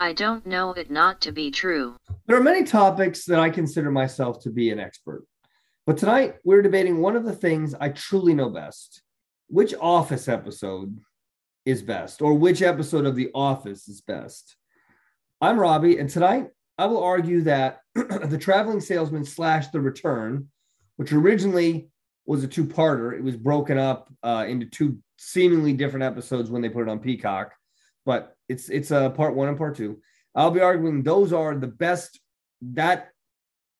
I don't know it not to be true. There are many topics that I consider myself to be an expert. But tonight we're debating one of the things I truly know best. Which Office episode is best, or which episode of The Office is best? I'm Robby, and tonight I will argue that The Traveling Salesman slash The Return, which originally was a two parter, it was broken up uh, into two seemingly different episodes when they put it on Peacock, but it's it's a uh, part one and part two. I'll be arguing those are the best that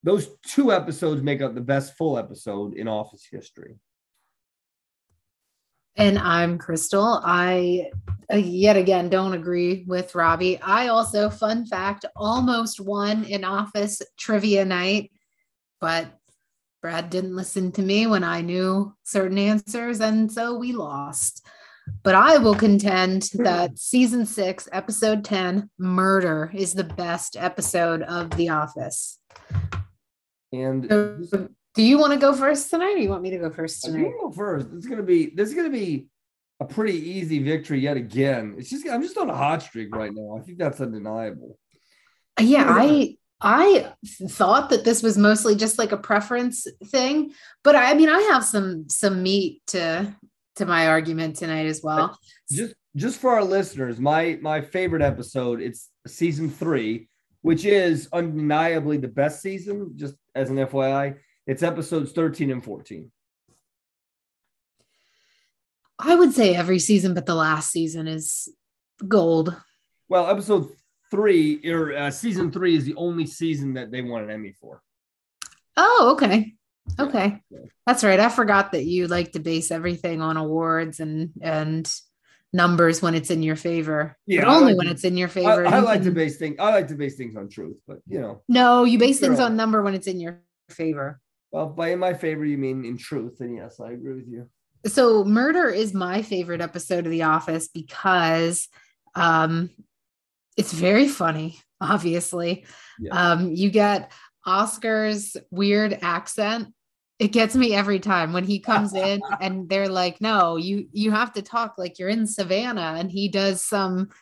those two episodes make up the best full episode in Office history. And I'm Crystal. I uh, yet again don't agree with Robby. I also, fun fact, almost won in Office trivia night, but Brad didn't listen to me when I knew certain answers, and so we lost. But I will contend hmm. that season six, episode 10, Murder, is the best episode of The Office. And so, do you want to go first tonight, or you want me to go first tonight? Go first. It's gonna be this is gonna be a pretty easy victory yet again. It's just I'm just on a hot streak right now. I think that's undeniable. Yeah, I I thought that this was mostly just like a preference thing, but I mean I have some some meat to to my argument tonight as well. Just just for our listeners, my my favorite episode it's season 3, which is undeniably the best season just as an FYI it's episodes 13 and 14. I would say every season, but the last season is gold. Well, episode three or uh, season three is the only season that they won an Emmy for. Oh, okay. Okay. Yeah. That's right. I forgot that you like to base everything on awards and and numbers when it's in your favor. Yeah, but only like when to, it's in your favor. I, I like to base things. I like to base things on truth, but you know. No, you base things on number when it's in your favor. Well, by in my favor, you mean in truth. And yes, I agree with you. So, murder is my favorite episode of The Office because um, it's very funny, obviously. Yeah. Um, you get Oscar's weird accent. It gets me every time when he comes in and they're like, no, you you have to talk like you're in Savannah. And he does some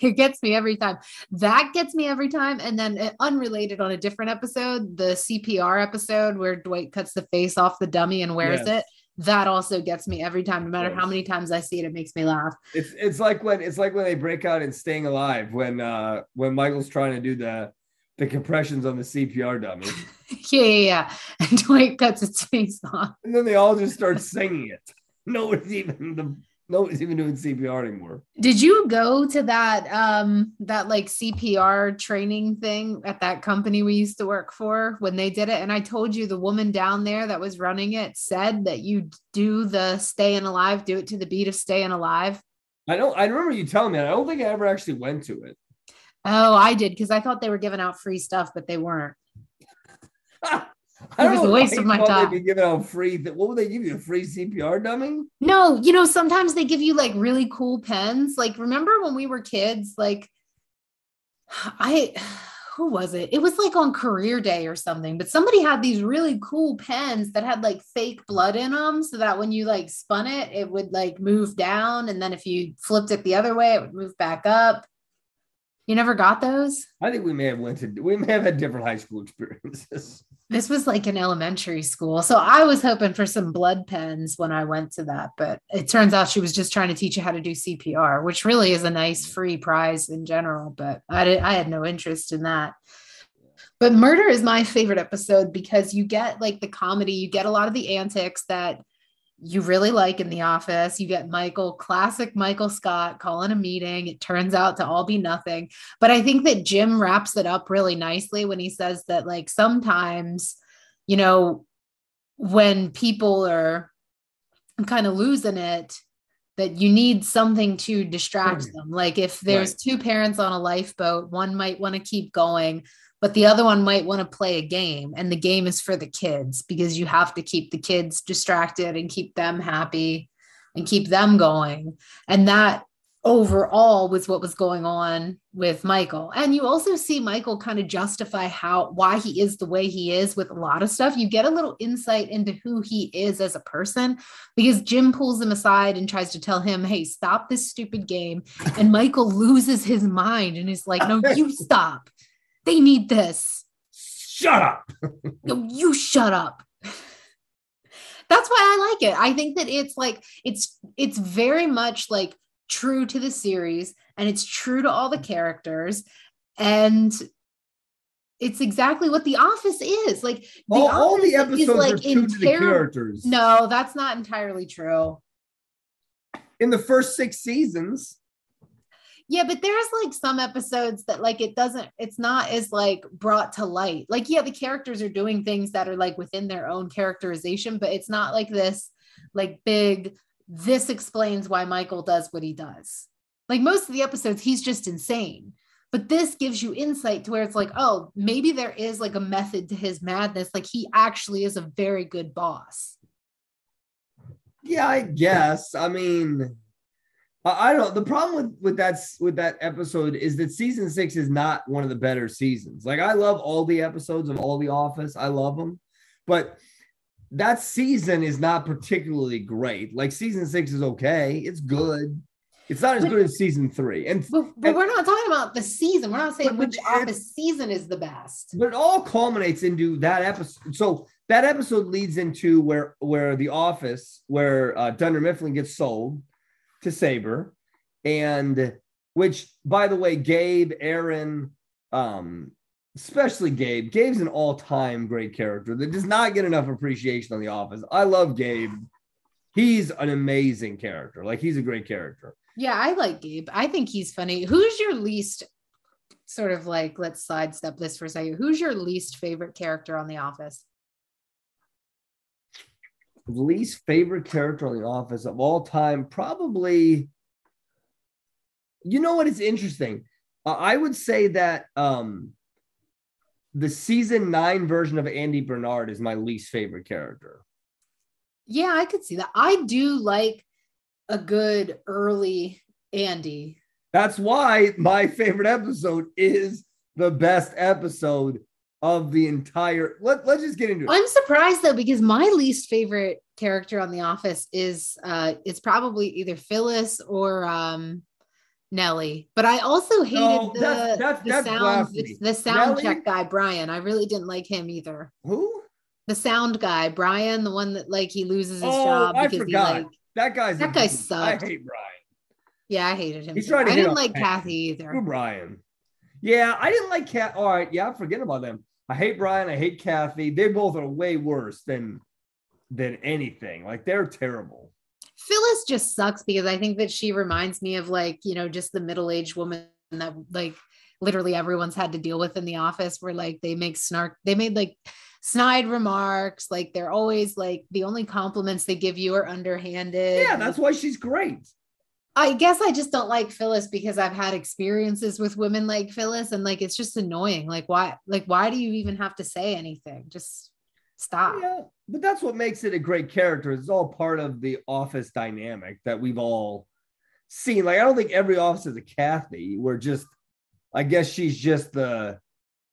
it gets me every time. That gets me every time. And then uh, unrelated on a different episode, the CPR episode where Dwight cuts the face off the dummy and wears yes. it. That also gets me every time, no matter yes. how many times I see it, it makes me laugh. It's it's like when it's like when they break out in Staying Alive when uh when Michael's trying to do the the compressions on the CPR dummy. yeah, yeah, yeah. And Dwight cuts its face off. And then they all just start singing it. Nobody's even the nobody's even doing CPR anymore. Did you go to that um that like CPR training thing at that company we used to work for when they did it? And I told you the woman down there that was running it said that you do the staying alive, do it to the beat of staying alive. I don't I remember you telling me. I don't think I ever actually went to it. Oh, I did because I thought they were giving out free stuff, but they weren't. it was a waste of my time. They'd be giving out free. What would they give you? A free CPR dummy? No, you know sometimes they give you like really cool pens. Like remember when we were kids? Like I, who was it? It was like on career day or something. But somebody had these really cool pens that had like fake blood in them, so that when you like spun it, it would like move down, and then if you flipped it the other way, it would move back up. You never got those? I think we may have went to we may have had different high school experiences. This was like an elementary school. So I was hoping for some blood pens when I went to that, but it turns out she was just trying to teach you how to do CPR, which really is a nice mm. free prize in general, but I did, I had no interest in that. But murder is my favorite episode because you get like the comedy, you get a lot of the antics that you really like in the office. You get Michael, classic Michael Scott, calling a meeting. It turns out to all be nothing. But I think that Jim wraps it up really nicely when he says that, like, sometimes, you know, when people are kind of losing it, that you need something to distract them. Like, if there's right. two parents on a lifeboat, one might want to keep going, but the other one might want to play a game and the game is for the kids because you have to keep the kids distracted and keep them happy and keep them going and that overall was what was going on with Michael. And you also see Michael kind of justify how why he is the way he is with a lot of stuff. You get a little insight into who he is as a person because Jim pulls him aside and tries to tell him, "Hey, stop this stupid game." And Michael loses his mind and is like, "No, you stop. They need this. Shut up. No, you shut up." That's why I like it. I think that it's like it's it's very much like true to the series and it's true to all the characters and it's exactly what the office is like the all, all the Office is, episodes are true to the characters. no that's not entirely true In the first six seasons, yeah but there's like some episodes that like it doesn't it's not as like brought to light. Like yeah the characters are doing things that are like within their own characterization but it's not like this like big this explains why michael does what he does. Like most of the episodes he's just insane. But this gives you insight to where it's like oh maybe there is like a method to his madness. Like he actually is a very good boss. Yeah, I guess. I mean, I, don't. The problem with with that with that episode is that season six is not one of the better seasons. Like I love all the episodes of All the Office. I love them, but that season is not particularly great. Like season six is okay. It's good. It's not as But- good as season three. And but, but And- we're not talking about the season we're not saying But- which office season is the best but it all culminates into that episode. So that episode leads into where where the office where uh, Dunder Mifflin gets sold to Sabre, and which by the way, Gabe, Aaron, um, especially Gabe. Gabe's an all time great character that does not get enough appreciation on the office. I love Gabe. He's an amazing character. Like he's a great character. Yeah, I like Gabe. I think he's funny. Who's your least sort of like let's sidestep this for a second. Who's your least favorite character on The Office? Least favorite character on the office of all time probably you know what is interesting Uh, i would say that um the season nine version of andy bernard is my least favorite character Yeah, I could see that. I do like a good early Andy. that's why my favorite episode is the best episode of the entire let, let's just get into it I'm surprised though because my least favorite character on The Office is uh it's probably either Phyllis or um Nellie. But I also hated No, the, that's- that's- the that's sound the sound check guy Brian. I really didn't like him either. who The sound guy Brian, the one that like he loses his Oh, job I because forgot. he like that guy's That guy i sucked. hate brian yeah I hated him. He's too. trying to I didn't like Kathy either. Brian. Yeah, I didn't like Cat. All right, yeah, forget about them. I hate Brian. I hate Kathy. They both are way worse than than anything. Like they're terrible. Phyllis just sucks because I think that she reminds me of like, you know, just the middle-aged woman that like literally everyone's had to deal with in the office where like they make snark, they made like snide remarks, like they're always like the only compliments they give you are underhanded. Yeah, that's why she's great. I guess I just don't like Phyllis because I've had experiences with women like Phyllis and like it's just annoying. Like why like why do you even have to say anything? Just stop. Yeah, but that's what makes it a great character. It's all part of the office dynamic that we've all seen. Like I don't think every office is a Kathy. We're just, I guess she's just the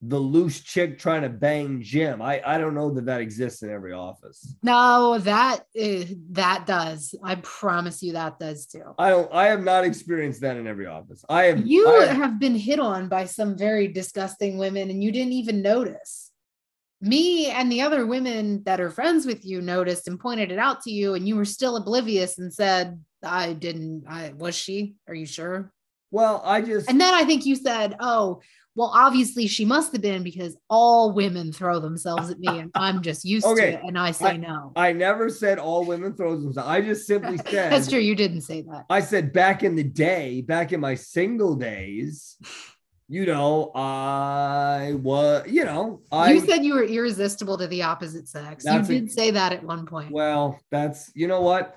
the loose chick trying to bang Jim. I I don't know that that exists in every office. No, that uh, that does. I promise you that does too. I don't. I have not experienced that in every office. I have. You I have- have been hit on by some very disgusting women and you didn't even notice. Me and the other women that are friends with you noticed and pointed it out to you, and you were still oblivious and said, I didn't. I was she? Are you sure? well, I just. And then I think you said, Oh, well, obviously she must have been because all women throw themselves at me and I'm just used Okay, to it. And I say no. I never said all women throw themselves. I just simply said. That's true. You didn't say that. I said back in the day, back in my single days, you know, I was, you know, I. you said you were irresistible to the opposite sex. You That's a- did say that at one point. well, that's you know what.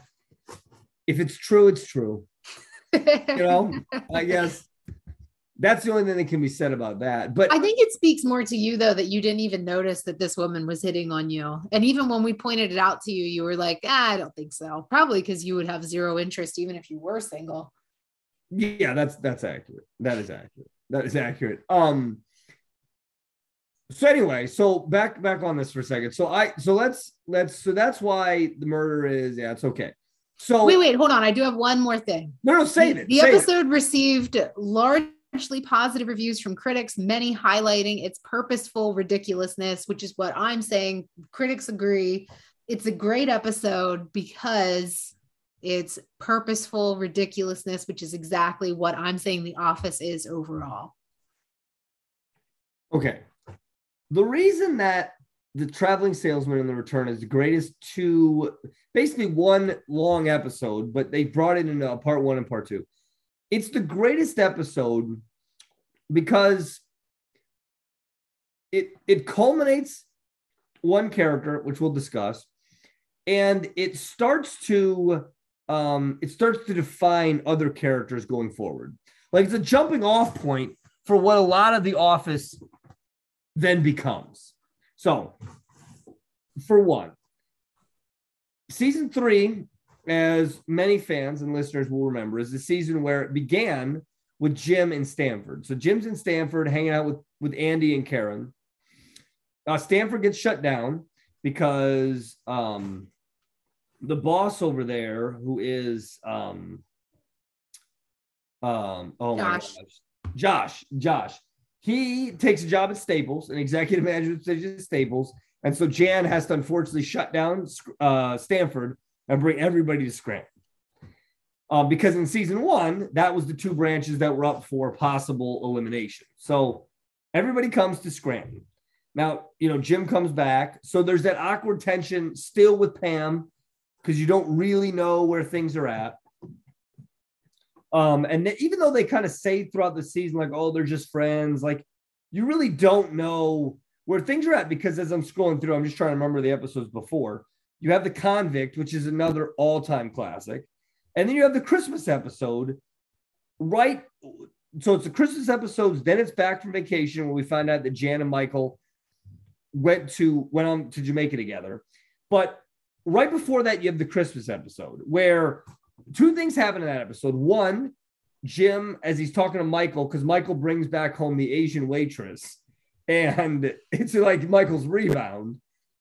If it's true, it's true. You know, I guess that's the only thing that can be said about that. But I think it speaks more to you though that you didn't even notice that this woman was hitting on you. And even when we pointed it out to you, you were like, ah, I don't think so. Probably because you would have zero interest even if you were single. Yeah, that's that's accurate. That is accurate. That is accurate. Um. So anyway, so back back on this for a second. So I so let's let's so that's why the murder is yeah it's okay. So Wait, wait, hold on. I do have one more thing. no no say it. the say it. episode received largely positive reviews from critics, many highlighting its purposeful ridiculousness, which is what I'm saying. Critics agree. It's a great episode because it's purposeful ridiculousness, which is exactly what I'm saying The Office is overall. Okay. The reason that the traveling salesman and the return is the greatest two, basically one long episode, but they brought it into a part one and part two. It's the greatest episode because it it culminates one character, which we'll discuss, and it starts to um it starts to define other characters going forward. Like it's a jumping off point for what a lot of the office then becomes. So, for one, season three, as many fans and listeners will remember, is the season where it began with Jim in Stamford. So Jim's in Stamford hanging out with, with Andy and Karen. Uh, Stamford gets shut down because um, the boss over there, who is um, um, oh my gosh, Josh, Josh, he takes a job at Staples, an executive manager position at Staples, and so Jan has to unfortunately shut down uh, Stamford and bring everybody to Scranton. Uh, because in season one, that was the two branches that were up for possible elimination. So everybody comes to Scranton. Now, you know, Jim comes back. So there's that awkward tension still with Pam because you don't really know where things are at. Um, and even though they kind of say throughout the season, like, oh, they're just friends, like, you really don't know where things are at because as I'm scrolling through, I'm just trying to remember the episodes before. You have The Convict, which is another all time classic. And then you have the Christmas episode, right? So it's the Christmas episodes, then it's back from vacation where we find out that Jan and Michael went to went on to Jamaica together. But right before that, you have the Christmas episode where two things happen in that episode. One, Jim, as he's talking to Michael, because Michael brings back home the Asian waitress, and it's like Michael's rebound.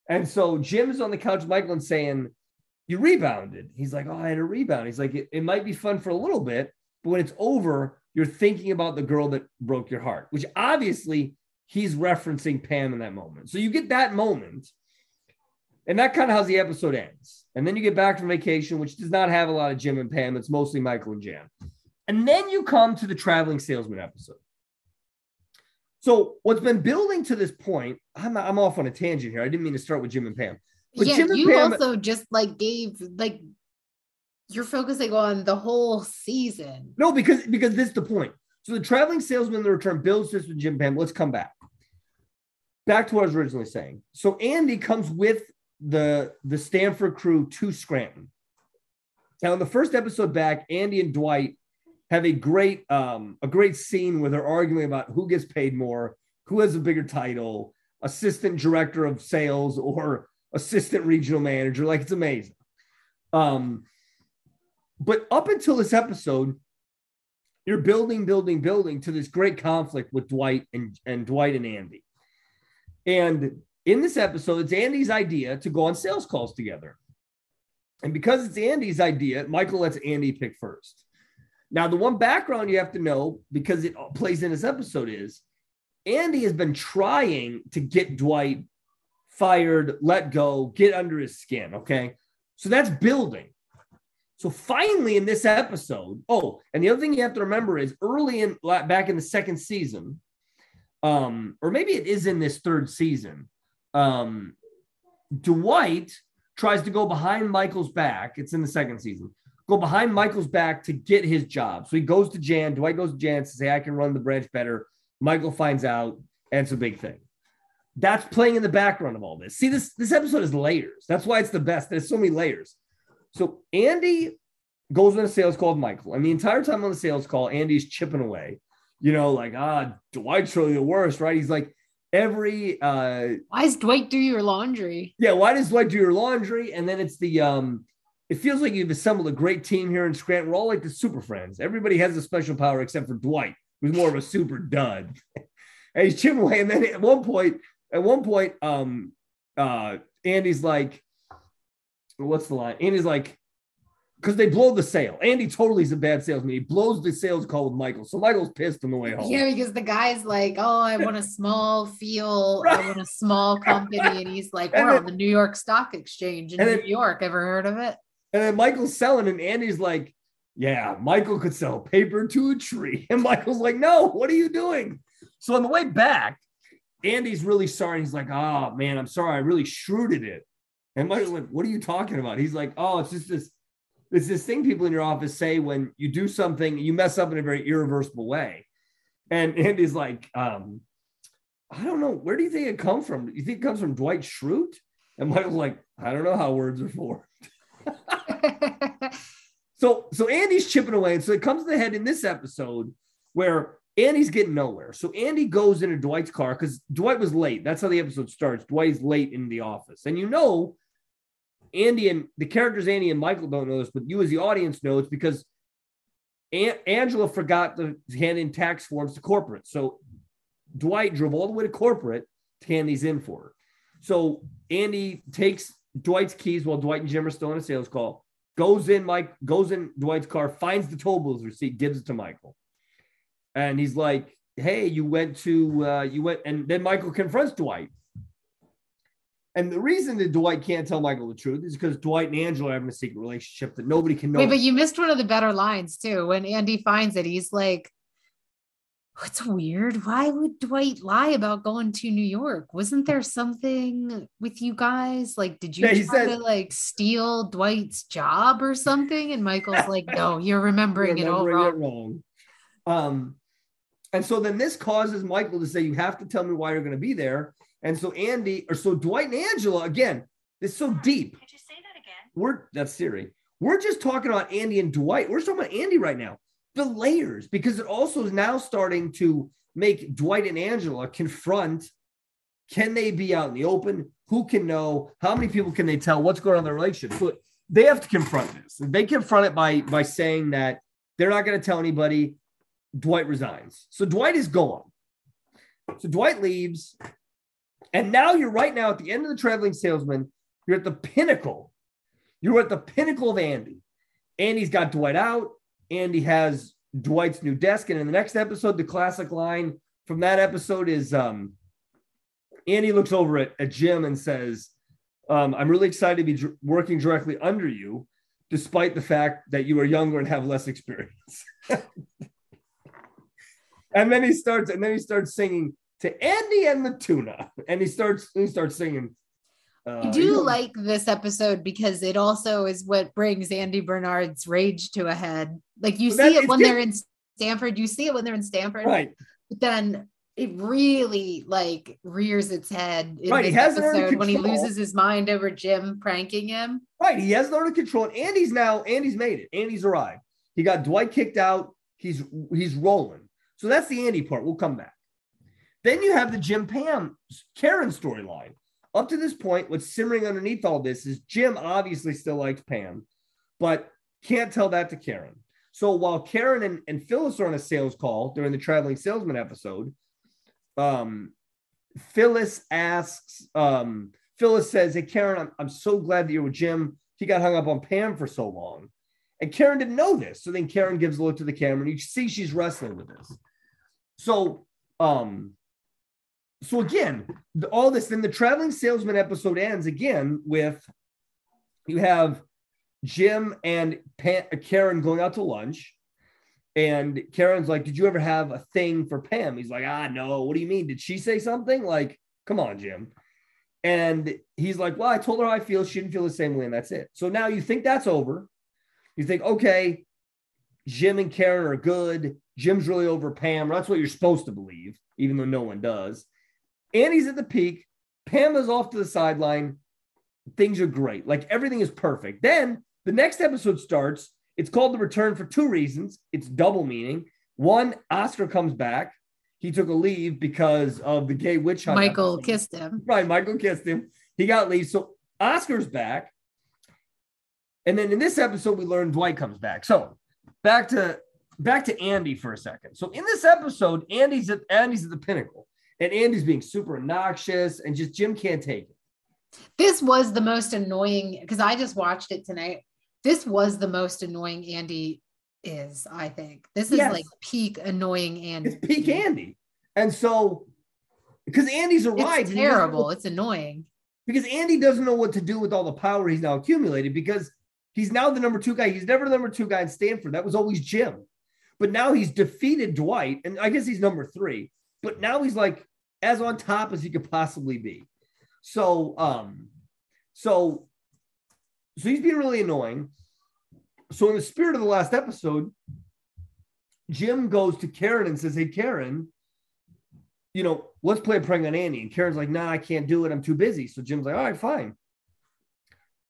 And so Jim is on the couch with Michael and saying, You rebounded. He's like, Oh, I had a rebound. He's like, It, it might be fun for a little bit, but when it's over, you're thinking about the girl that broke your heart, which obviously he's referencing Pam in that moment. So you get that moment. And that kind of how the episode ends. And then you get back from vacation, which does not have a lot of Jim and Pam. It's mostly Michael and Jan. And then you come to the traveling salesman episode. So what's been building to this point, I'm, I'm off on a tangent here. I didn't mean to start with Jim and Pam. But yeah, Jim and you Pam- also just like gave like you're focusing on the whole season. No, because because this is the point. So the traveling salesman in the return builds this with Jim Pam. Let's come back. Back to what I was originally saying. So Andy comes with the the Stamford crew to Scranton. Now, in the first episode back, Andy and Dwight have a great um a great scene where they're arguing about who gets paid more, who has a bigger title, assistant director of sales or assistant regional manager. Like it's amazing. Um, but up until this episode, you're building, building, building to this great conflict with Dwight and, and Dwight and Andy. And in this episode, it's Andy's idea to go on sales calls together. And because it's Andy's idea, Michael lets Andy pick first. Now, the one background you have to know because it plays in this episode is Andy has been trying to get Dwight fired, let go, get under his skin. Okay. So that's building. So finally, in this episode, oh, and the other thing you have to remember is early in back in the second season, um, or maybe it is in this third season, um, Dwight tries to go behind Michael's back. It's in the second season. Go behind Michael's back to get his job. So he goes to Jan. Dwight goes to Jan to say, I can run the branch better. Michael finds out, and it's a big thing. That's playing in the background of all this. See, this this episode is layers. That's why it's the best. There's so many layers. So Andy goes on a sales call with Michael, and the entire time on the sales call, Andy's chipping away. You know, like ah, Dwight's really the worst, right? He's like every uh Why does Dwight do your laundry? yeah. Why does Dwight do your laundry? And then it's the um, it feels like you've assembled a great team here in Scranton. We're all like the super friends. Everybody has a special power except for Dwight, who's more of a super dud. and he's chipping away. And then at one point, at one point, um, uh, Andy's like, what's the line? Andy's like, because they blow the sale. Andy totally is a bad salesman. He blows the sales call with Michael. So Michael's pissed on the way home. Yeah, because the guy's like, "Oh, I want a small feel. I want a small company," and he's like, And "We're then- on the New York Stock Exchange in New then- York. Ever heard of it?" And then Michael's selling, and Andy's like, Yeah, Michael could sell paper to a tree. And Michael's like, No, what are you doing? So on the way back, Andy's really sorry. He's like, Oh man, I'm sorry. I really Schruted it. And Michael's like, What are you talking about? He's like, Oh, it's just this. It's this thing people in your office say when you do something, you mess up in a very irreversible way. And Andy's like, um, I don't know. Where do you think it comes from? You think it comes from Dwight Schrute? And Michael's like, I don't know how words are formed. So so Andy's chipping away. And so it comes to the head in this episode where Andy's getting nowhere. So Andy goes into Dwight's car because Dwight was late. That's how the episode starts. Dwight's late in the office. And you know, Andy and the characters Andy and Michael don't know this, but you as the audience know it's because An- Angela forgot to hand in tax forms to corporate. So Dwight drove all the way to corporate to hand these in for her. So Andy takes Dwight's keys while Dwight and Jim are still on a sales call goes in Mike goes in Dwight's car, finds the toll booth receipt, gives it to Michael, and he's like, "Hey, you went to uh, you went," and then Michael confronts Dwight. And the reason that Dwight can't tell Michael the truth is because Dwight and Angela are having a secret relationship that nobody can know. Wait, but you missed one of the better lines too. When Andy finds it, he's like, What's weird? Why would Dwight lie about going to New York? Wasn't there something with you guys? Like, did you Yeah, try said- to like steal Dwight's job or something? And Michael's like, No, you're remembering it all remembering wrong. it wrong. Um, and so then this causes Michael to say, "You have to tell me why you're going to be there." And so Andy, or so Dwight and Angela, again, it's so deep. Could you say that again? We're that's Siri. We're just talking about Andy and Dwight. We're talking about Andy right now. The layers, because it also is now starting to make Dwight and Angela confront can they be out in the open? Who can know? How many people can they tell what's going on in their relationship? So they have to confront this. They confront it by by saying that they're not going to tell anybody. Dwight resigns. So Dwight is gone. So Dwight leaves. And now you're right now at the end of the traveling salesman. You're at the pinnacle. You're at the pinnacle of Andy. Andy's got Dwight out. Andy has Dwight's new desk. And in the next episode, the classic line from that episode is um, Andy looks over at, at Jim and says, um, I'm really excited to be dr- working directly under you, despite the fact that you are younger and have less experience. and then he starts, and then he starts singing to Andy and the tuna. And he starts, he starts singing. Uh, I you do know- like this episode because it also is what brings Andy Bernard's rage to a head. Like you see it when good- they're in Stamford, you see it when they're in Stamford, right. but then it really like rears its head in Right, he has episode when he loses his mind over Jim pranking him. Right. He has it under control. And Andy's now, Andy's made it. Andy's arrived. He got Dwight kicked out. He's he's rolling. So that's the Andy part. We'll come back. Then you have the Jim Pam Karen storyline. Up to this point, what's simmering underneath all this is Jim obviously still likes Pam, but can't tell that to Karen. So while Karen and, and Phyllis are on a sales call during the traveling salesman episode, um, Phyllis asks, um, Phyllis says, Hey, Karen, I'm, I'm so glad that you're with Jim. He got hung up on Pam for so long. And Karen didn't know this. So then Karen gives a look to the camera and you see she's wrestling with this. So, um, so again, the- all this, then the traveling salesman episode ends again with you have Jim and Pam, Karen going out to lunch. And Karen's like, Did you ever have a thing for Pam? He's like, Ah, no. What do you mean? Did she say something? Like, come on, Jim. And he's like, Well, I told her how I feel. She didn't feel the same way, and that's it. So now you think that's over. You think, okay, Jim and Karen are good. Jim's really over Pam. That's what you're supposed to believe, even though no one does. Andy's at the peak. Pam is off to the sideline. Things are great. Like everything is perfect. Then the next episode starts. It's called The Return for two reasons. It's double meaning. One, Oscar comes back. He took a leave because of the gay witch hunt. Michael episode. kissed him. Right, Michael kissed him. He got leave. So Oscar's back. And then in this episode, we learn Dwight comes back. So back to back to Andy for a second. So in this episode, Andy's at Andy's at the pinnacle, and Andy's being super obnoxious, and just Jim can't take it. This was the most annoying because I just watched it tonight. This was the most annoying Andy is, I think. This is Yes. like peak annoying Andy. It's peak Andy, and so because Andy's arrived, It's terrible. It's annoying. because Andy doesn't know what to do with all the power he's now accumulated because he's now the number two guy. He's never the number two guy in Stamford. That was always Jim. But now he's defeated Dwight, and I guess he's number three. But now he's like as on top as he could possibly be. So, um, so, so he's being really annoying. So, in the spirit of the last episode, Jim goes to Karen and says, "Hey, Karen, you know, let's play a prank on Andy. And Karen's like, nah, I can't do it. I'm too busy. So Jim's like, all right, fine.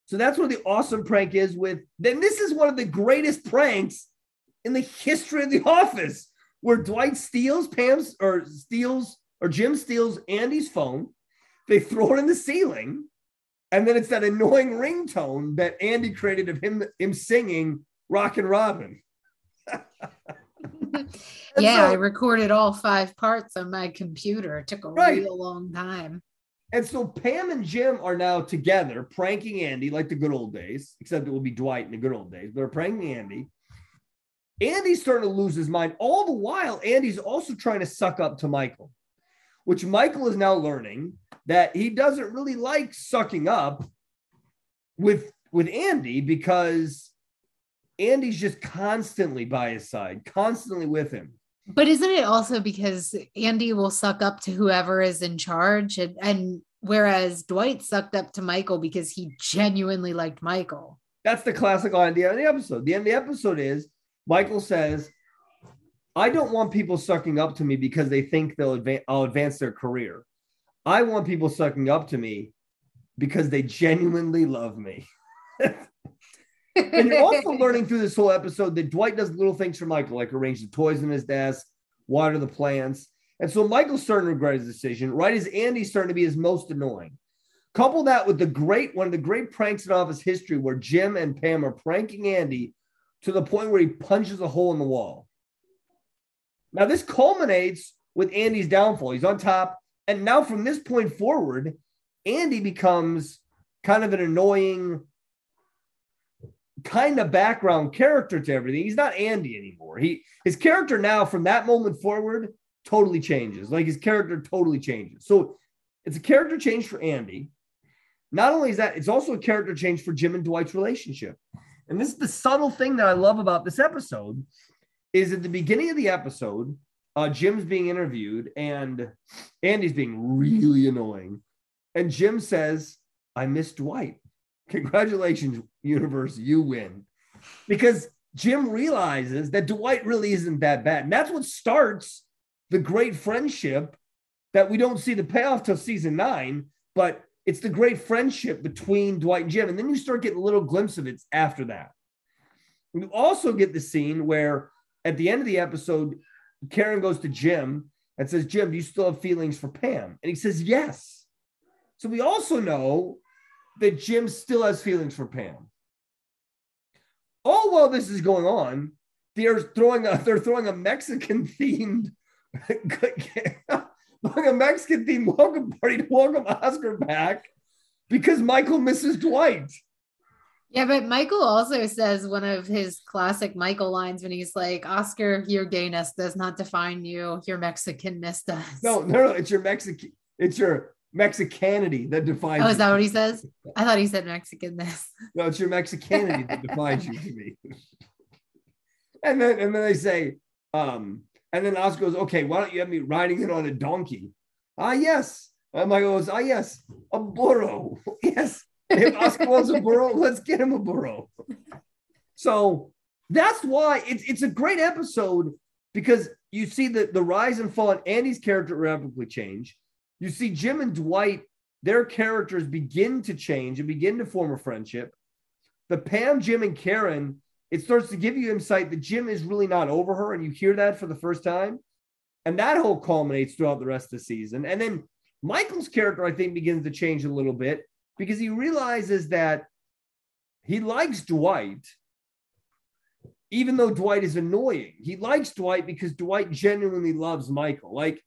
So that's what the awesome prank is with. Then this is one of the greatest pranks in the history of the office, where Dwight steals Pam's or steals or Jim steals Andy's phone. They throw it in the ceiling. And then it's that annoying ringtone that Andy created of him, him singing Rockin' Robin. Yeah, so- I recorded all five parts on my computer. It took a Right. real long time. And so Pam and Jim are now together pranking Andy like the good old days, except it will be Dwight in the good old days. They're pranking Andy. Andy's starting to lose his mind. All the while, Andy's also trying to suck up to Michael, which Michael is now learning that he doesn't really like sucking up with with Andy because Andy's just constantly by his side, constantly with him. But isn't it also because Andy will suck up to whoever is in charge? And, and whereas Dwight sucked up to Michael because he genuinely liked Michael. That's the classic idea of the episode. The end of the episode is Michael says, I don't want people sucking up to me because they think they'll advance I'll advance their career. I want people sucking up to me because they genuinely love me. And you're also learning through this whole episode that Dwight does little things for Michael, like arrange the toys in his desk, water the plants. And so Michael's starting to regret his decision, right as Andy's starting to be his most annoying. Couple that with the great one of the great pranks in office history where Jim and Pam are pranking Andy to the point where he punches a hole in the wall. Now, this culminates with Andy's downfall. He's on top. And now, from this point forward, Andy becomes kind of an annoying, kind of background character to everything. He's not Andy anymore. He his character now, from that moment forward, totally changes. Like his character totally changes. So it's a character change for Andy. Not only is that, it's also a character change for Jim and Dwight's relationship. And this is the subtle thing that I love about this episode is at the beginning of the episode, uh, Jim's being interviewed and Andy's being really annoying. And Jim says, I miss Dwight. Congratulations, universe, you win. Because Jim realizes that Dwight really isn't that bad. And that's what starts the great friendship that we don't see the payoff till season nine, but it's the great friendship between Dwight and Jim. And then you start getting a little glimpse of it after that. You also get the scene where at the end of the episode, Karen goes to Jim and says, Jim, do you still have feelings for Pam? And he says, yes. So we also know that Jim still has feelings for Pam. All while this is going on, they're throwing a they're throwing a Mexican themed throwing a Mexican themed welcome party to welcome Oscar back because Michael misses Dwight. Yeah, but Michael also says one of his classic Michael lines when he's like, Oscar, your gayness does not define you. Your Mexicanness does. No, no, no, it's your Mexican, it's your Mexicanity that defines Oh, is that what he says? I thought he said Mexicanness. No, it's your Mexicanity that defines you to me. and then and then they say, um, and then Oscar goes, okay, why don't you have me riding it on a donkey? Ah, yes. And Michael goes, ah, yes, a burro. yes. If Oscar wants a burro, let's get him a burro. So that's why it's it's a great episode because you see the, the rise and fall in Andy's character rapidly change. You see Jim and Dwight, their characters begin to change and begin to form a friendship. The Pam, Jim, and Karen, it starts to give you insight that Jim is really not over her, and you hear that for the first time. And that whole culminates throughout the rest of the season. And then Michael's character, I think, begins to change a little bit because he realizes that he likes Dwight, even though Dwight is annoying. He likes Dwight because Dwight genuinely loves Michael. Like,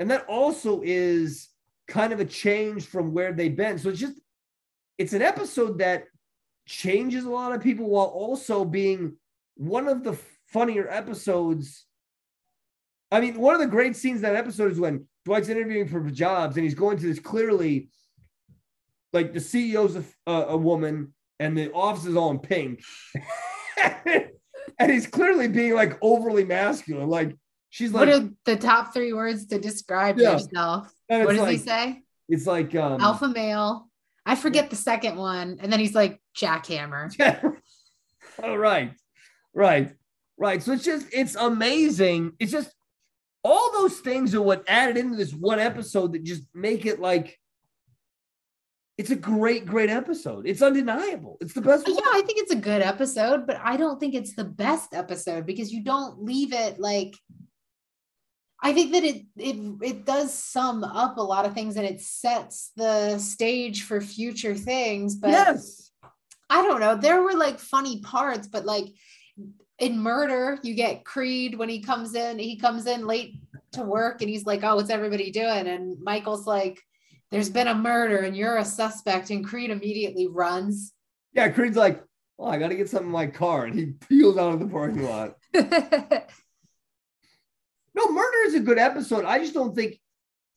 and that also is kind of a change from where they've been. So it's just, it's an episode that changes a lot of people while also being one of the funnier episodes. I mean, one of the great scenes in that episode is when Dwight's interviewing for jobs and he's going to this clearly like the CEO's a, a woman and the office is all in pink. and he's clearly being like overly masculine. Like she's like, what are the top three words to describe yeah. yourself? What does like, he say? It's like um, alpha male. I forget the second one. And then he's like jackhammer. oh, right. Right. Right. So it's just, it's amazing. It's just all those things are what added into this one episode that just make it like it's a great, great episode. It's undeniable. It's the best. Yeah. I think it's a good episode, but I don't think it's the best episode because you don't leave it like. I think that it it it does sum up a lot of things and it sets the stage for future things. But yes, I don't know. There were like funny parts, but like in murder, you get Creed when he comes in. He comes in late to work and he's like, "Oh, what's everybody doing?" And Michael's like there's been a murder and you're a suspect and creed immediately runs yeah creed's like oh i gotta get something in my car and he peels out of the parking lot no murder is a good episode i just don't think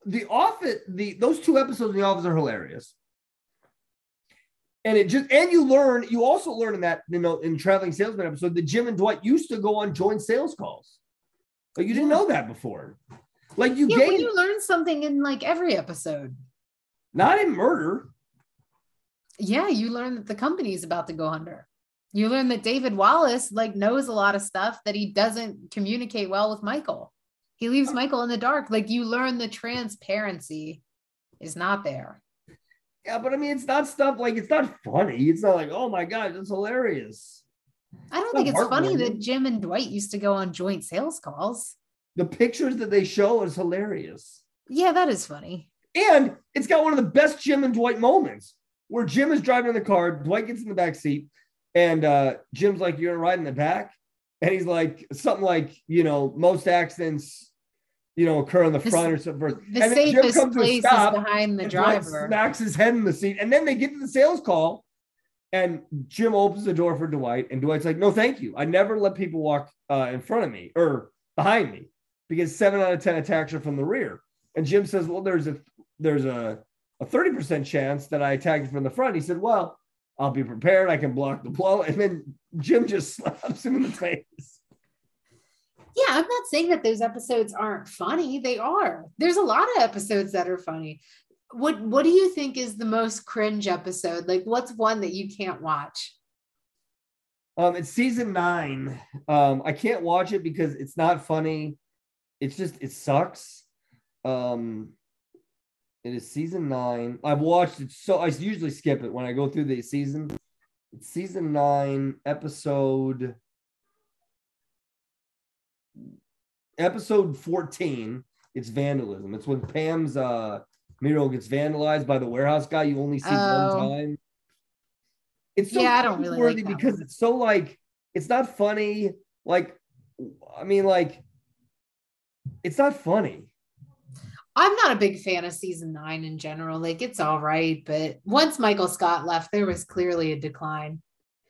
the office the those two episodes in the office are hilarious and it just and you learn you also learn in that you know in traveling salesman episode that jim and dwight used to go on joint sales calls like you didn't know that before like you yeah, gain, you learn something in like every episode not in murder. Yeah, you learn that the company is about to go under. You learn that David Wallace like knows a lot of stuff that he doesn't communicate well with Michael. He leaves oh. Michael in the dark. Like you learn the transparency is not there. Yeah, but I mean, it's not stuff like it's not funny. It's not like, oh my god, it's hilarious. I don't it's think it's funny that Jim and Dwight used to go on joint sales calls. The pictures that they show is hilarious. Yeah, that is funny. And it's got one of the best Jim and Dwight moments where Jim is driving in the car, Dwight gets in the back seat, and uh, Jim's like, You're gonna ride in the back? And he's like, something like, you know, most accidents, you know, occur in the, the front or something. The and safest Jim place stop, is behind the driver. Smacks his head in the seat. And then they get to the sales call, and Jim opens the door for Dwight, and Dwight's like, No, thank you. I never let people walk uh, in front of me or behind me because seven out of 10 attacks are from the rear. And Jim says, Well, there's a there's a, a 30% chance that I attacked from the front. He said, Well, I'll be prepared. I can block the blow. And then Jim just slaps him in the face. Yeah, I'm not saying that those episodes aren't funny. They are. There's a lot of episodes that are funny. What what do you think is the most cringe episode? Like what's one that you can't watch? Um, it's season nine. Um, I can't watch it because it's not funny. It's just it sucks. Um, it is season nine. I've watched it so I usually skip it when I go through the season. It's season nine, episode episode 14. It's vandalism. It's when Pam's uh mural gets vandalized by the warehouse guy you only see oh. one time. It's so yeah, I don't really like because one. it's so like it's not funny. Like, I mean, like, it's not funny. I'm not a big fan of season nine in general. Like it's all right, but once Michael Scott left, there was clearly a decline.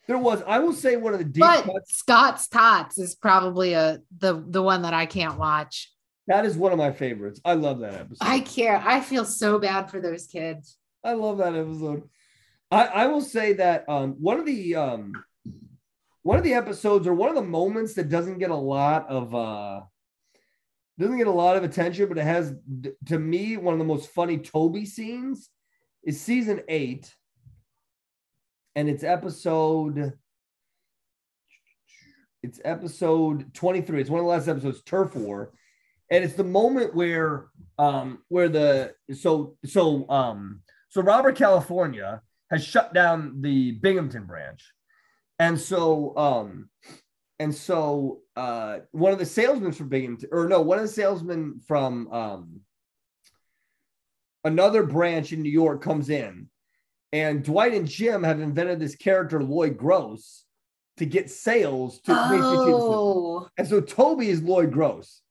There was. I will say one of the deep but cuts. Scott's Tots is probably a the the one that I can't watch. That is one of my favorites. I love that episode. I care. I feel so bad for those kids. I love that episode. I, I will say that um, one of the um, one of the episodes or one of the moments that doesn't get a lot of uh, doesn't get a lot of attention, but it has to me one of the most funny Toby scenes is season eight, and it's episode. It's episode 23. It's one of the last episodes, Turf War. And it's the moment where um where the so so um so Robert California has shut down the Binghamton branch. And so um and so uh, one of the salesmen from Binghamton, or no, one of the salesmen from um, another branch in New York comes in, and Dwight and Jim have invented this character Lloyd Gross to get sales to make the kids. Oh, And so Toby is Lloyd Gross.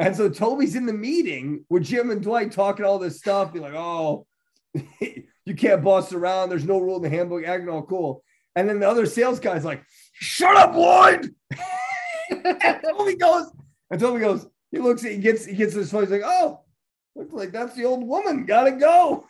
And so Toby's in the meeting with Jim and Dwight talking all this stuff, be like, oh, you can't boss around. There's no rule in the handbook, acting all cool. And then the other sales guy's like, shut up, Lloyd. and Toby goes, and Toby goes, he looks, he gets, he gets his phone. He's like, oh, looks like that's the old woman. Gotta go.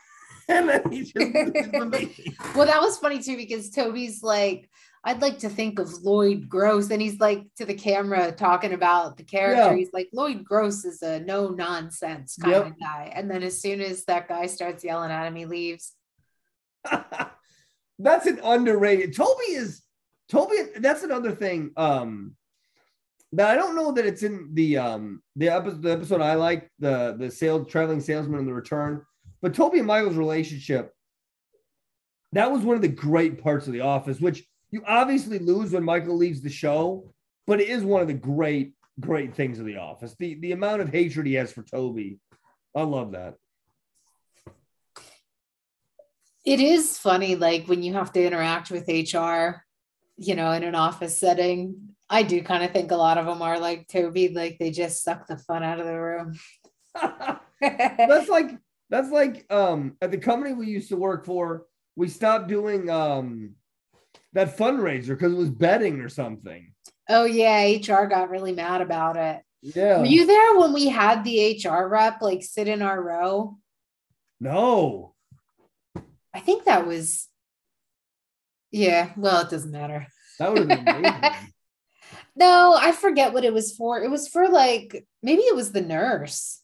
And then he just leaves the meeting. well, that was funny too because Toby's like, I'd like to think of Lloyd Gross, and he's like to the camera talking about the character. Yeah. He's like, Lloyd Gross is a no nonsense kind Yep. of guy. And then as soon as that guy starts yelling at him, he leaves. that's an underrated. Toby is Toby. That's another thing. Um, that I don't know that it's in the um the episode the episode I like the the sales traveling salesman and the return, but Toby and Michael's relationship. That was one of the great parts of The Office, which you obviously lose when Michael leaves the show, but it is one of the great great things of The Office. The the amount of hatred he has for Toby, I love that. It is funny, like when you have to interact with HR, you know, in an office setting. I do kind of think a lot of them are like Toby, like they just suck the fun out of the room. that's like that's like um at the company we used to work for we stopped doing um that fundraiser because it was betting or something oh yeah, HR got really mad about it. yeah Were you there when we had the HR rep like sit in our row? no I think that was yeah, well, it doesn't matter. that would have been amazing No, I forget what it was for. It was for like maybe it was the nurse.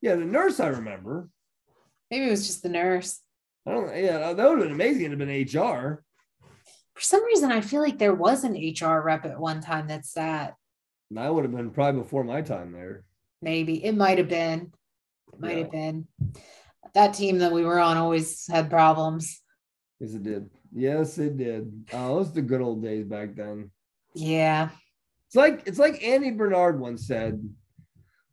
yeah the nurse i remember Maybe it was just the nurse. i don't know. yeah that would have been amazing to have been hr For some reason, I feel like there was an HR rep at one time That's that sat. that would have been probably before my time there Maybe it might have been. It might Yeah. have been. That team that we were on always had problems. yes it did yes it did oh those the good old days back then Yeah. It's like it's like Andy Bernard once said.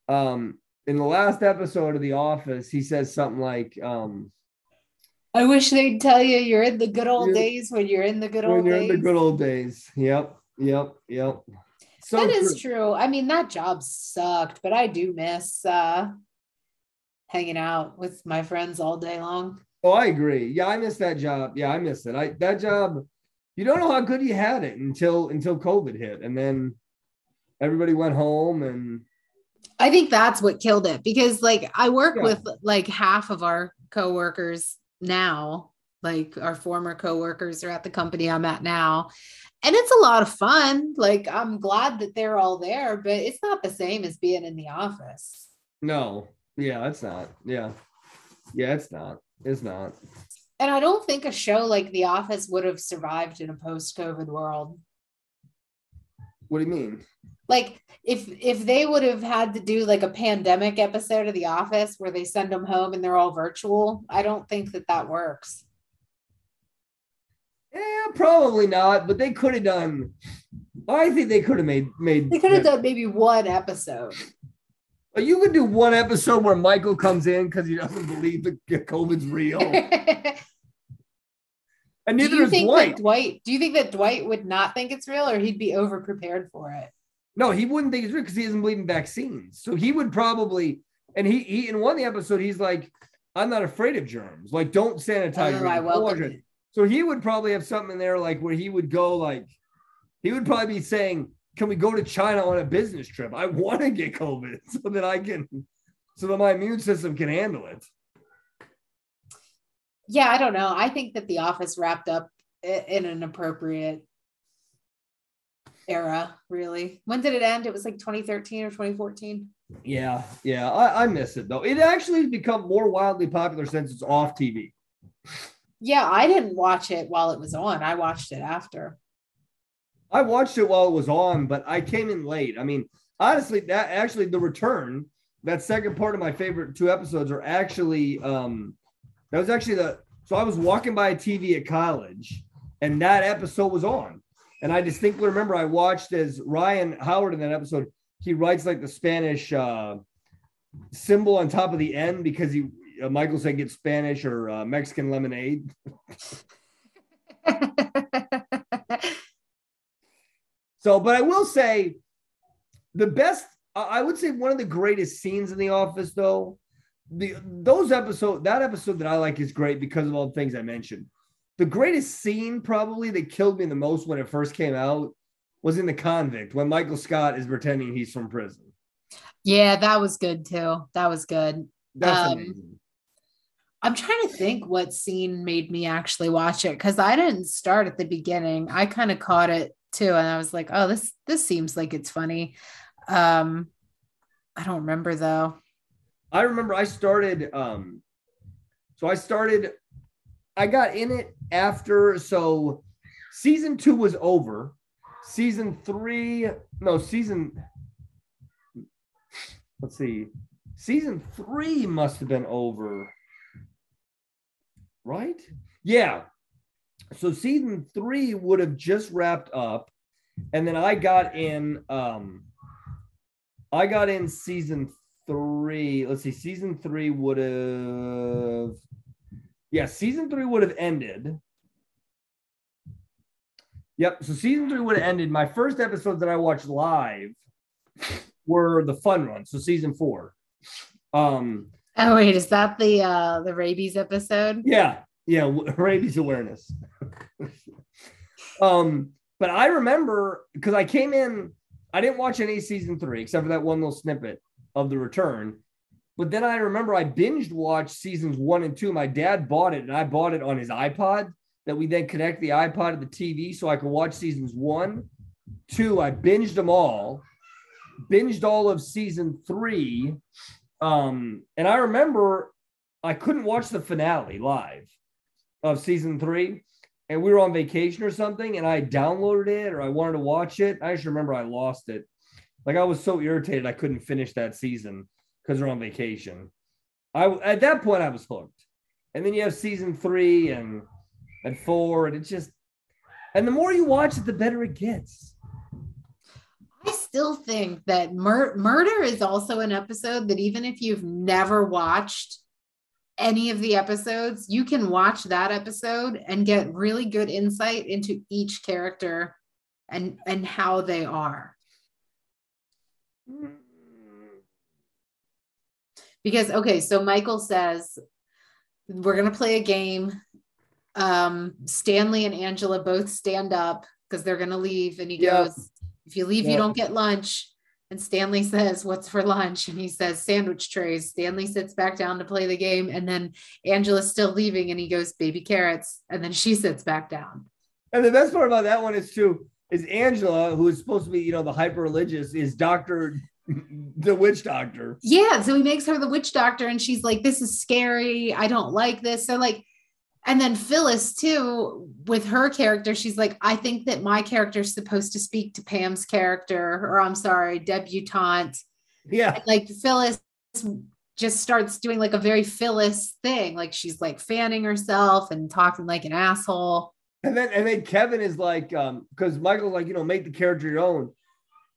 Um, in the last episode of The Office, he says something like, um, I wish they'd tell you you're in the good old days when you're in the good "When old you're days. in the good old days." Yep, yep, yep. So that is true. true. I mean, that job sucked, but I do miss uh hanging out with my friends all day long. Oh, I agree. Yeah, I miss that job. Yeah, I miss it. I that job. You don't know how good you had it until until COVID hit, and then everybody went home, and I think that's what killed it because like I work Yeah. with like half of our coworkers now, like our former coworkers are at the company I'm at now. And it's a lot of fun. Like I'm glad that they're all there, but it's not the same as being in the office. no, yeah, it's not. Yeah, yeah, it's not. It's not. And I don't think a show like The Office would have survived in a post-COVID world. What do you mean? like if if they would have had to do like a pandemic episode of the office where they send them home and they're all virtual i don't think that that works Yeah, probably not. But they could have done. I think they could have made made. they could have done maybe one episode You could do one episode where Michael comes in because he doesn't believe that COVID's real, and neither you is think Dwight. that dwight do you think that dwight would not think it's real or he'd be over prepared for it No, he wouldn't think it's real because he doesn't believe in vaccines. So he would probably, and he he in one of the episode he's like, "I'm not afraid of germs. Like, don't sanitize." oh, me, i don't welcome wash it." it So he would probably have something in there like where he would go like, he would probably be saying, "Can we go to China on a business trip? I want to get COVID so that I can, so that my immune system can handle it." Yeah i don't know i think that the office wrapped up in an appropriate era really when did it end it was like 2013 or 2014 Yeah, yeah, I, I miss it though. It actually has become more wildly popular since it's off TV. Yeah, I didn't watch it while it was on. I watched it after. I watched it while it was on, but I came in late. I mean, honestly, that actually the return, that second part of my favorite two episodes are actually um that was actually the so I was walking by a TV at college and that episode was on. And I distinctly remember I watched as Ryan Howard in that episode, he writes like the Spanish uh symbol on top of the N because he uh, Michael said get Spanish or uh, Mexican lemonade. So, but I will say the best, I would say one of the greatest scenes in The Office, though, the those episode that episode that I like is great because of all the things I mentioned. The greatest scene probably that killed me the most when it first came out was in the convict when Michael Scott is pretending he's from prison. Yeah, that was good too. That was good. That's Um, amazing. I'm trying to think what scene made me actually watch it because I didn't start at the beginning. I kind of caught it too, and I was like, "Oh, this this seems like it's funny." Um, I don't remember though. I remember I started um so I started I got in it after so season 2 was over. Season 3 no season let's see. Season 3 must have been over. Right? Yeah. So season 3 would have just wrapped up and then I got in um I got in season three. Let's see, season three would have, yeah, season three would have ended. Yep. So season three would have ended. My first episodes that I watched live were the fun ones. So season four. Um, Oh wait, is that the uh the rabies episode? yeah, yeah, rabies awareness. um, but I remember because I came in, I didn't watch any season three except for that one little snippet of the return. But then I remember I binged watched seasons one and two. My dad bought it, and I bought it on his iPod. That we then connect the iPod to the TV so I could watch seasons one, two. I binged them all, binged all of season three. Um, and I remember I couldn't watch the finale live of season three, and we were on vacation or something, and I downloaded it or I wanted to watch it. I just remember I lost it. Like I was so irritated I couldn't finish that season because we're on vacation. I at that point I was hooked, and then you have season three and and four, and it's just, and the more you watch it, the better it gets. I still think that mur- murder is also an episode that even if you've never watched any of the episodes, you can watch that episode and get really good insight into each character and and how they are. Because okay, so Michael says we're going to play a game. Um Stanley and Angela both stand up because they're going to leave and he Yeah. goes if you leave, Yeah. you don't get lunch. And Stanley says, What's for lunch? And he says, Sandwich trays. Stanley sits back down to play the game. And then Angela's still leaving and he goes, Baby carrots. And then she sits back down. And the best part about that one is too is Angela, who is supposed to be, you know, the hyper religious, is Doctor, the witch doctor. Yeah. So he makes her the witch doctor and she's like, This is scary. I don't like this. So, like, and then Phyllis, too, with her character, she's like, I think that my character is supposed to speak to Pam's character, or I'm sorry, debutante. Yeah, like Phyllis just starts doing like a very Phyllis thing. Like she's like fanning herself and talking like an asshole. And then and then Kevin is like, um, because Michael's like, you know, make the character your own.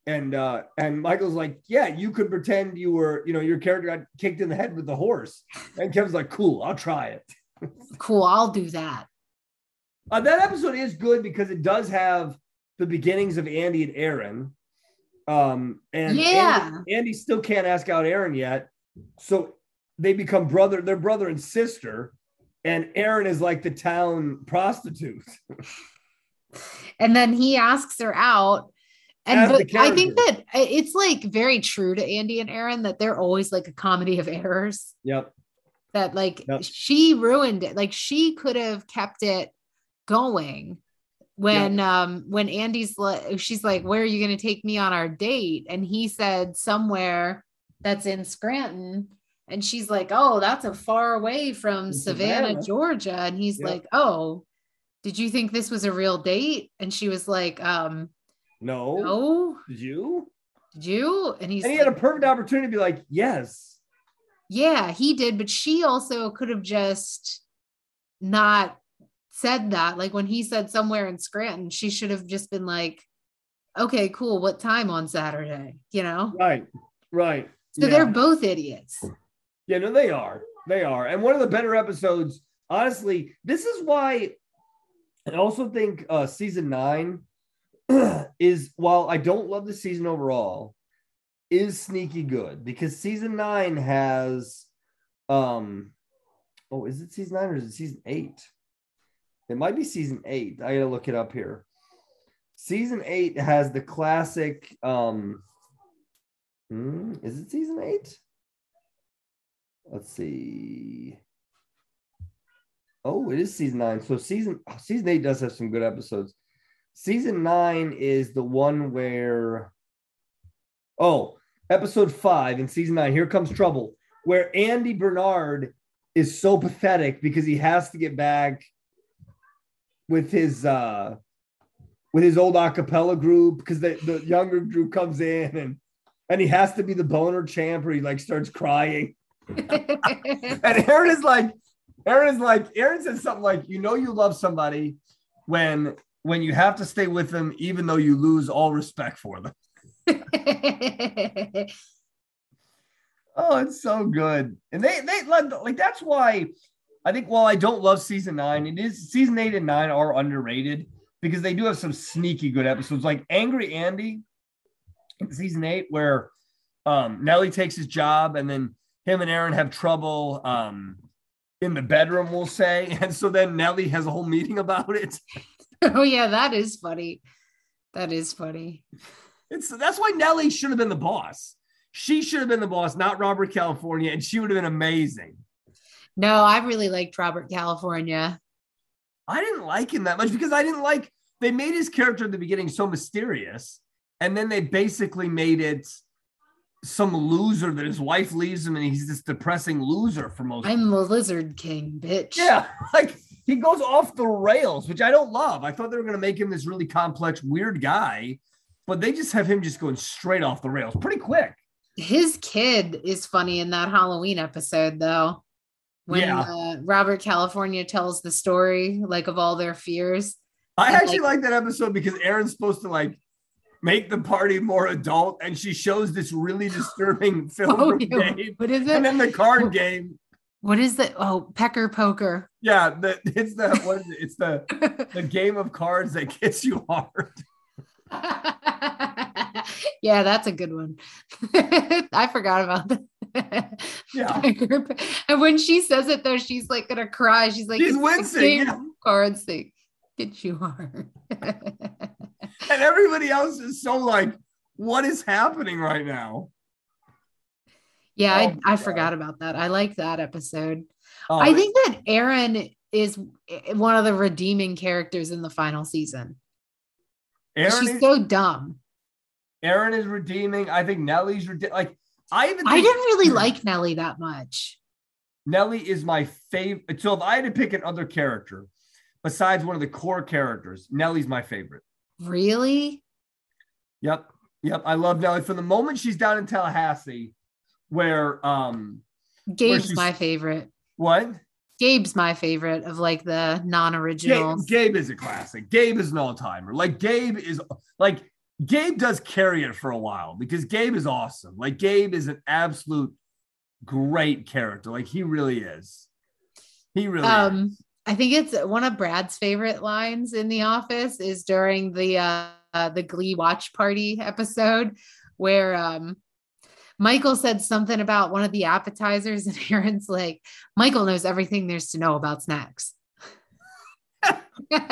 And uh and Michael's like, yeah, you could pretend you were, you know, your character got kicked in the head with the horse. And Kevin's like, cool, I'll try it. Cool, I'll do that. Uh, that episode is good because it does have the beginnings of Andy and Erin. Um, and Yeah. Andy, Andy still can't ask out Erin yet. So they become brother, they're brother and sister. And Erin is like the town prostitute. And then he asks her out. And but I think that it's like very true to Andy and Erin that they're always like a comedy of errors. Yep. That like Yep. she ruined it. Like she could have kept it going when um when Andy's like she's like, Where are you gonna take me on our date? And he said somewhere that's in Scranton. And she's like, Oh, that's a far away from Savannah, Savannah. Georgia. And he's Yep. like, Oh, did you think this was a real date? And she was like, um, No. no, Did you? did you? And he's And he had a perfect opportunity to be like, yes. yeah, he did, but she also could have just not said that. Like when he said somewhere in Scranton, she should have just been like, okay, cool. What time on Saturday? You know? Right. Right. So yeah. they're both idiots. Yeah, no, they are. They are. And one of the better episodes, honestly, this is why I also think uh season nine is while I don't love the season overall, is sneaky good because season nine has um oh, is it season nine or is it season eight? It might be season eight. I gotta look it up here. Season eight has the classic um hmm, is it season eight? Let's see. Oh, it is season nine. So season oh, season eight does have some good episodes. Season nine is the one where oh, episode five in season nine. Here comes trouble, where Andy Bernard is so pathetic because he has to get back with his uh with his old acapella group because the, the younger group comes in and and he has to be the boner champ or he like starts crying. and Erin is like, Erin is like, Erin says something like, you know, you love somebody when when you have to stay with them, even though you lose all respect for them. oh, it's so good. And they they like that's why I think while I don't love season nine, it is season eight and nine are underrated because they do have some sneaky good episodes, like Angry Andy in season eight, where um, Nellie takes his job and then him and Erin have trouble um, in the bedroom, we'll say. And so then Nellie has a whole meeting about it. oh, yeah, that is funny. That is funny. It's that's why Nellie should have been the boss. She should have been the boss, not Robert California, and she would have been amazing. No, I really liked Robert California. I didn't like him that much because I didn't like they made his character at the beginning so mysterious, and then they basically made it some loser that his wife leaves him and he's this depressing loser for most I'm the lizard king, bitch. Yeah, like he goes off the rails, which I don't love. I thought they were gonna make him this really complex, weird guy, but they just have him just going straight off the rails pretty quick. His kid is funny in that Halloween episode though. When Yeah. uh, Robert California tells the story like of all their fears. I And, actually like- like that episode because Erin's supposed to like make the party more adult, and she shows this really disturbing film Oh. Gabe. What is And it? then the card game. What is the oh pecker poker? Yeah, the, it's the what is it? It's the the game of cards that gets you hard. yeah, that's a good one. I forgot about that. Yeah. and when she says it though, she's like gonna cry. She's like, She's "It's the wincing, game yeah. cards they get you are. And everybody else is so like, what is happening right now? yeah, Oh I, I forgot about that. I like that episode. Oh, I think that Erin is one of the redeeming characters in the final season. Erin She's is, so dumb. Erin is redeeming. I think Nellie's rede- like I even I didn't really like Nellie that much. Nellie is my favorite. So if I had to pick another character besides one of the core characters, Nellie's my favorite. Really? Yep. Yep. I love Nellie from the moment she's down in Tallahassee, where um Gabe's she's- my favorite. what? Gabe's my favorite of like the non-original. Gabe is a classic. Gabe is an all-timer. Like Gabe is like Gabe does carry it for a while because Gabe is awesome. Like Gabe is an absolute great character. Like he really is. He really is. I think it's one of Brad's favorite lines in The Office is during the uh, uh the Glee watch party episode where um Michael said something about one of the appetizers, and Erin's like, Michael knows everything there's to know about snacks. and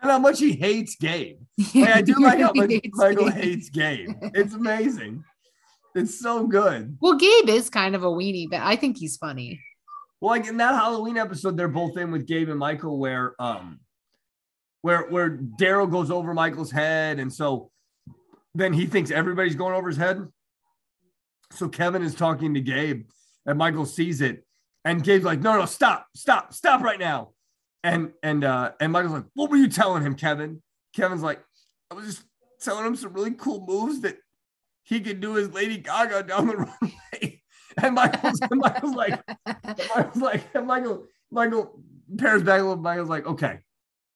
how much he hates Gabe. Like, I do like how much Hates Michael Gabe. hates Gabe. It's amazing. It's so good. Well, Gabe is kind of a weenie, but I think he's funny. Well, like in that Halloween episode, they're both in with Gabe and Michael, where um, where where Darryl goes over Michael's head, and so then he thinks everybody's going over his head. So Kevin is talking to Gabe, and Michael sees it, and Gabe's like, "No, no, stop, stop, stop right now!" And and uh, and Michael's like, "What were you telling him, Kevin?" Kevin's like, "I was just telling him some really cool moves that he could do as Lady Gaga down the runway." And Michael's, and Michael's like, Michael's like, and Michael, Michael pairs back a little. Michael's like, okay,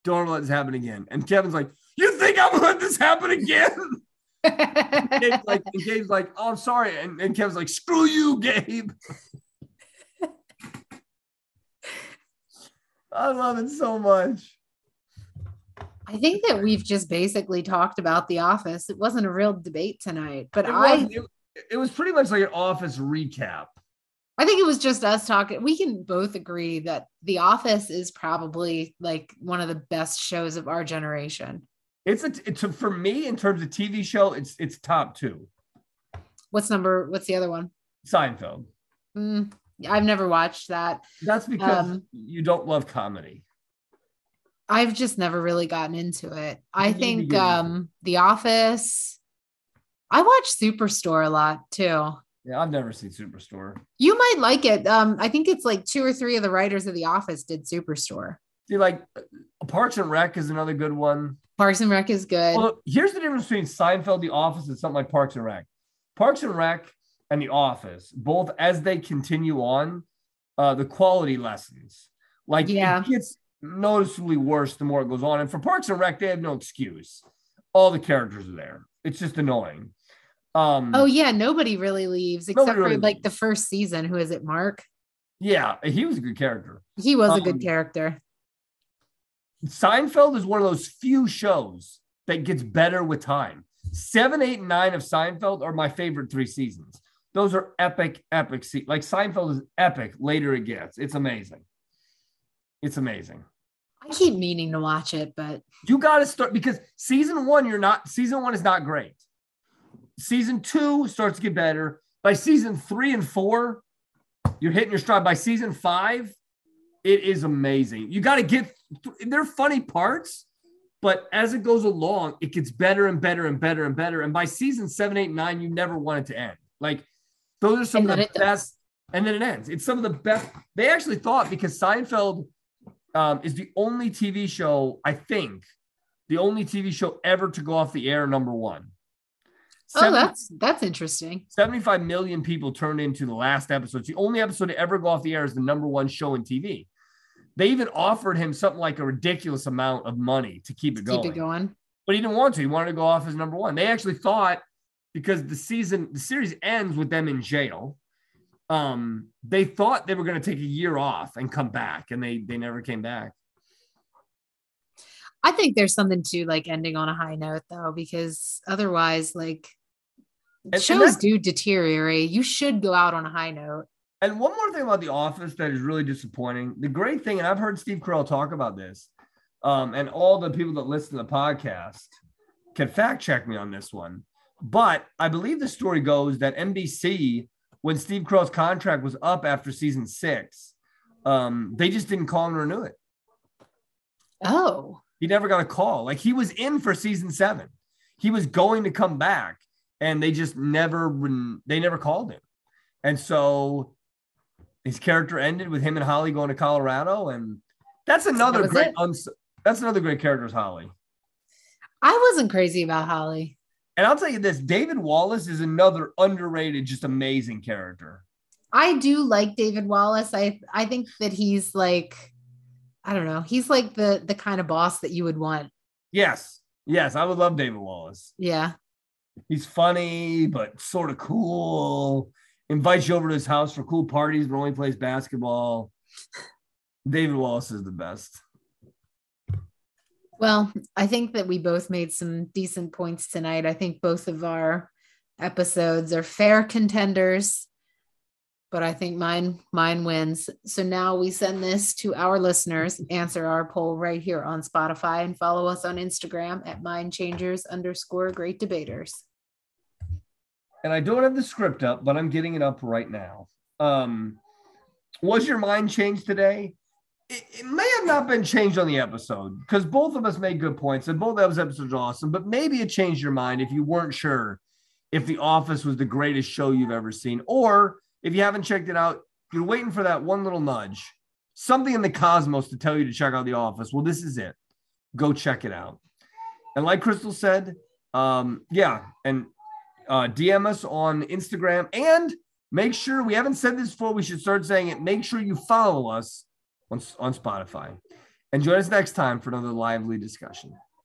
don't let this happen again. And Kevin's like, you think I'm gonna let this happen again? Gabe's like, and Gabe's like, oh, I'm sorry. And, and Kevin's like, screw you, Gabe. I love it so much. I think that we've just basically talked about The Office. It wasn't a real debate tonight, but I it, it was pretty much like an office recap. I think it was just us talking. We can both agree that The Office is probably like one of the best shows of our generation. It's a it's a, for me in terms of TV show, it's it's top two. What's number? What's the other one? Seinfeld. Mm, I've never watched that. That's because Um, you don't love comedy. I've just never really gotten into it. I You think um The Office. I watch Superstore a lot too. Yeah, I've never seen Superstore. You might like it. Um, I think it's like two or three of the writers of The Office did Superstore. See, like uh, Parks and Rec is another good one. Parks and Rec is good. Well, here's the difference between Seinfeld, The Office, and something like Parks and Rec. Parks and Rec and The Office, both as they continue on, uh, the quality lessons. Like Yeah. it gets noticeably worse the more it goes on. And for Parks and Rec, they have no excuse. All the characters are there. It's just annoying. Um, oh yeah, nobody really leaves except really for like leaves. the first season. Who is it? Mark. yeah, he was a good character. He was a Um, good character. Seinfeld is one of those few shows that gets better with time. Seven, eight, and nine of Seinfeld are my favorite three seasons. Those are epic, epic. Se- like Seinfeld is epic. Later it gets. It's amazing. It's amazing. I keep meaning to watch it, but You got to start because season one, you're not. Season one is not great. Season two starts to get better. By season three and four, you're hitting your stride. By season five, it is amazing. You got to get. They're funny parts, but as it goes along, it gets better and better and better and better. And by season seven, eight, nine, you never want it to end. Like those are some And of the it does. best. And then it ends. It's some of the best. They actually thought because Seinfeld um, is the only TV show, I think, the only TV show ever to go off the air number one. Oh, that's that's interesting. 75 million people turned into the last episode. It's the only episode to ever go off the air is the number one show in TV. They even offered him something like a ridiculous amount of money to keep it going. Keep it going. But he didn't want to. He wanted to go off as number one. They actually thought because the season, the series ends with them in jail. Um, they thought they were going to take a year off and come back, and they they never came back. I think there's something to like ending on a high note though, because otherwise, like and shows do deteriorate. You should go out on a high note. And one more thing about The Office that is really disappointing. The great thing, and I've heard Steve Carell talk about this, um, and all the people that listen to the podcast can fact check me on this one. But I believe the story goes that NBC, when Steve Carell's contract was up after season six, um, they just didn't call and renew it. Oh, He never got a call. Like he was in for season seven. He was going to come back, and they just never they never called him. And so his character ended with him and Holly going to Colorado, and that's another was great uns- that's another great character is Holly. I wasn't crazy about Holly. And I'll tell you this: David Wallace is another underrated, just amazing character. I do like David Wallace. I I think that he's like, I don't know, he's like the the kind of boss that you would want. Yes, yes, I would love David Wallace. Yeah. He's funny, but sort of cool. Invites you over to his house for cool parties, but only plays basketball. David Wallace is the best. Well, I think that we both made some decent points tonight. I think both of our episodes are fair contenders, but I think mine mine wins. So now we send this to our listeners. Answer our poll right here on Spotify and follow us on Instagram at Mind Changers underscore Great Debaters. And I don't have the script up, but I'm getting it up right now. Um, was your mind changed today? It, it may have not been changed on the episode because both of us made good points and both of those episodes are awesome, but maybe it changed your mind if you weren't sure if The Office was the greatest show you've ever seen, or if you haven't checked it out, you're waiting for that one little nudge, something in the cosmos to tell you to check out The Office. Well, this is it. Go check it out. And like Crystal said, um, yeah, and uh, DM us on Instagram and make sure we haven't said this before. We should start saying it. Make sure you follow us on, on Spotify. And join us next time for another lively discussion.